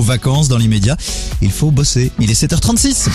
vacances dans l'immédiat. Il faut bosser. Il est 7h36.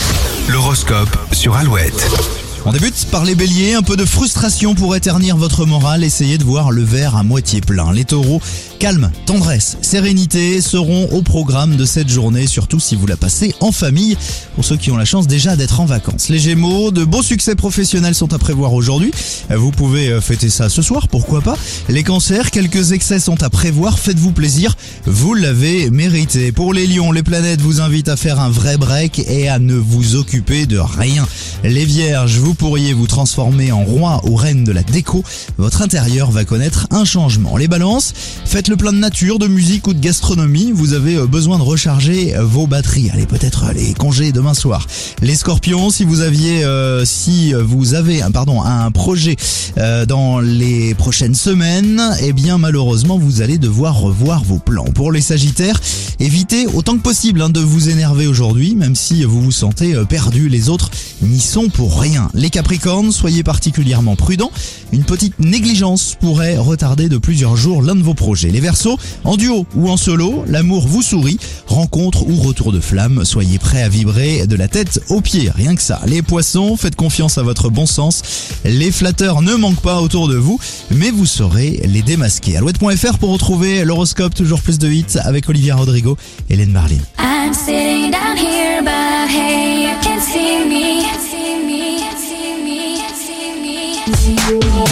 L'horoscope sur Alouette. On débute par les béliers, un peu de frustration pourrait ternir votre morale, essayez de voir le verre à moitié plein. Les taureaux, calme, tendresse, sérénité seront au programme de cette journée, surtout si vous la passez en famille, pour ceux qui ont la chance déjà d'être en vacances. Les gémeaux, de beaux succès professionnels sont à prévoir aujourd'hui, vous pouvez euh, fêter ça ce soir, pourquoi pas. Les cancers, quelques excès sont à prévoir, faites-vous plaisir, vous l'avez mérité. Pour les lions, les planètes vous invitent à faire un vrai break et à ne vous occuper de rien. Les vierges, vous pourriez vous transformer en roi ou reine de la déco, votre intérieur va connaître un changement. Les balances, faites le plein de nature, de musique ou de gastronomie, vous avez euh, besoin de recharger euh, vos batteries. Allez, peut-être les congés demain soir. Les scorpions, si vous aviez, euh, si vous avez, pardon, un projet dans les prochaines semaines, eh bien malheureusement vous allez devoir revoir vos plans. Pour les sagittaires, évitez autant que possible hein, de vous énerver aujourd'hui, même si vous vous sentez perdu. Les autres n'y sont pour rien. Les capricornes, soyez particulièrement prudents. Une petite négligence pourrait retarder de plusieurs jours l'un de vos projets. Les versos, en duo ou en solo, l'amour vous sourit. Rencontre ou retour de flamme, soyez prêts à vibrer de la tête aux pieds, rien que ça. Les poissons, faites confiance à votre bon sens. Les flatteurs ne manquent pas autour de vous, mais vous saurez les démasquer. Alouette.fr pour retrouver l'horoscope, toujours plus de hits avec Olivia Rodrigo et Hélène Marlin. Thank you.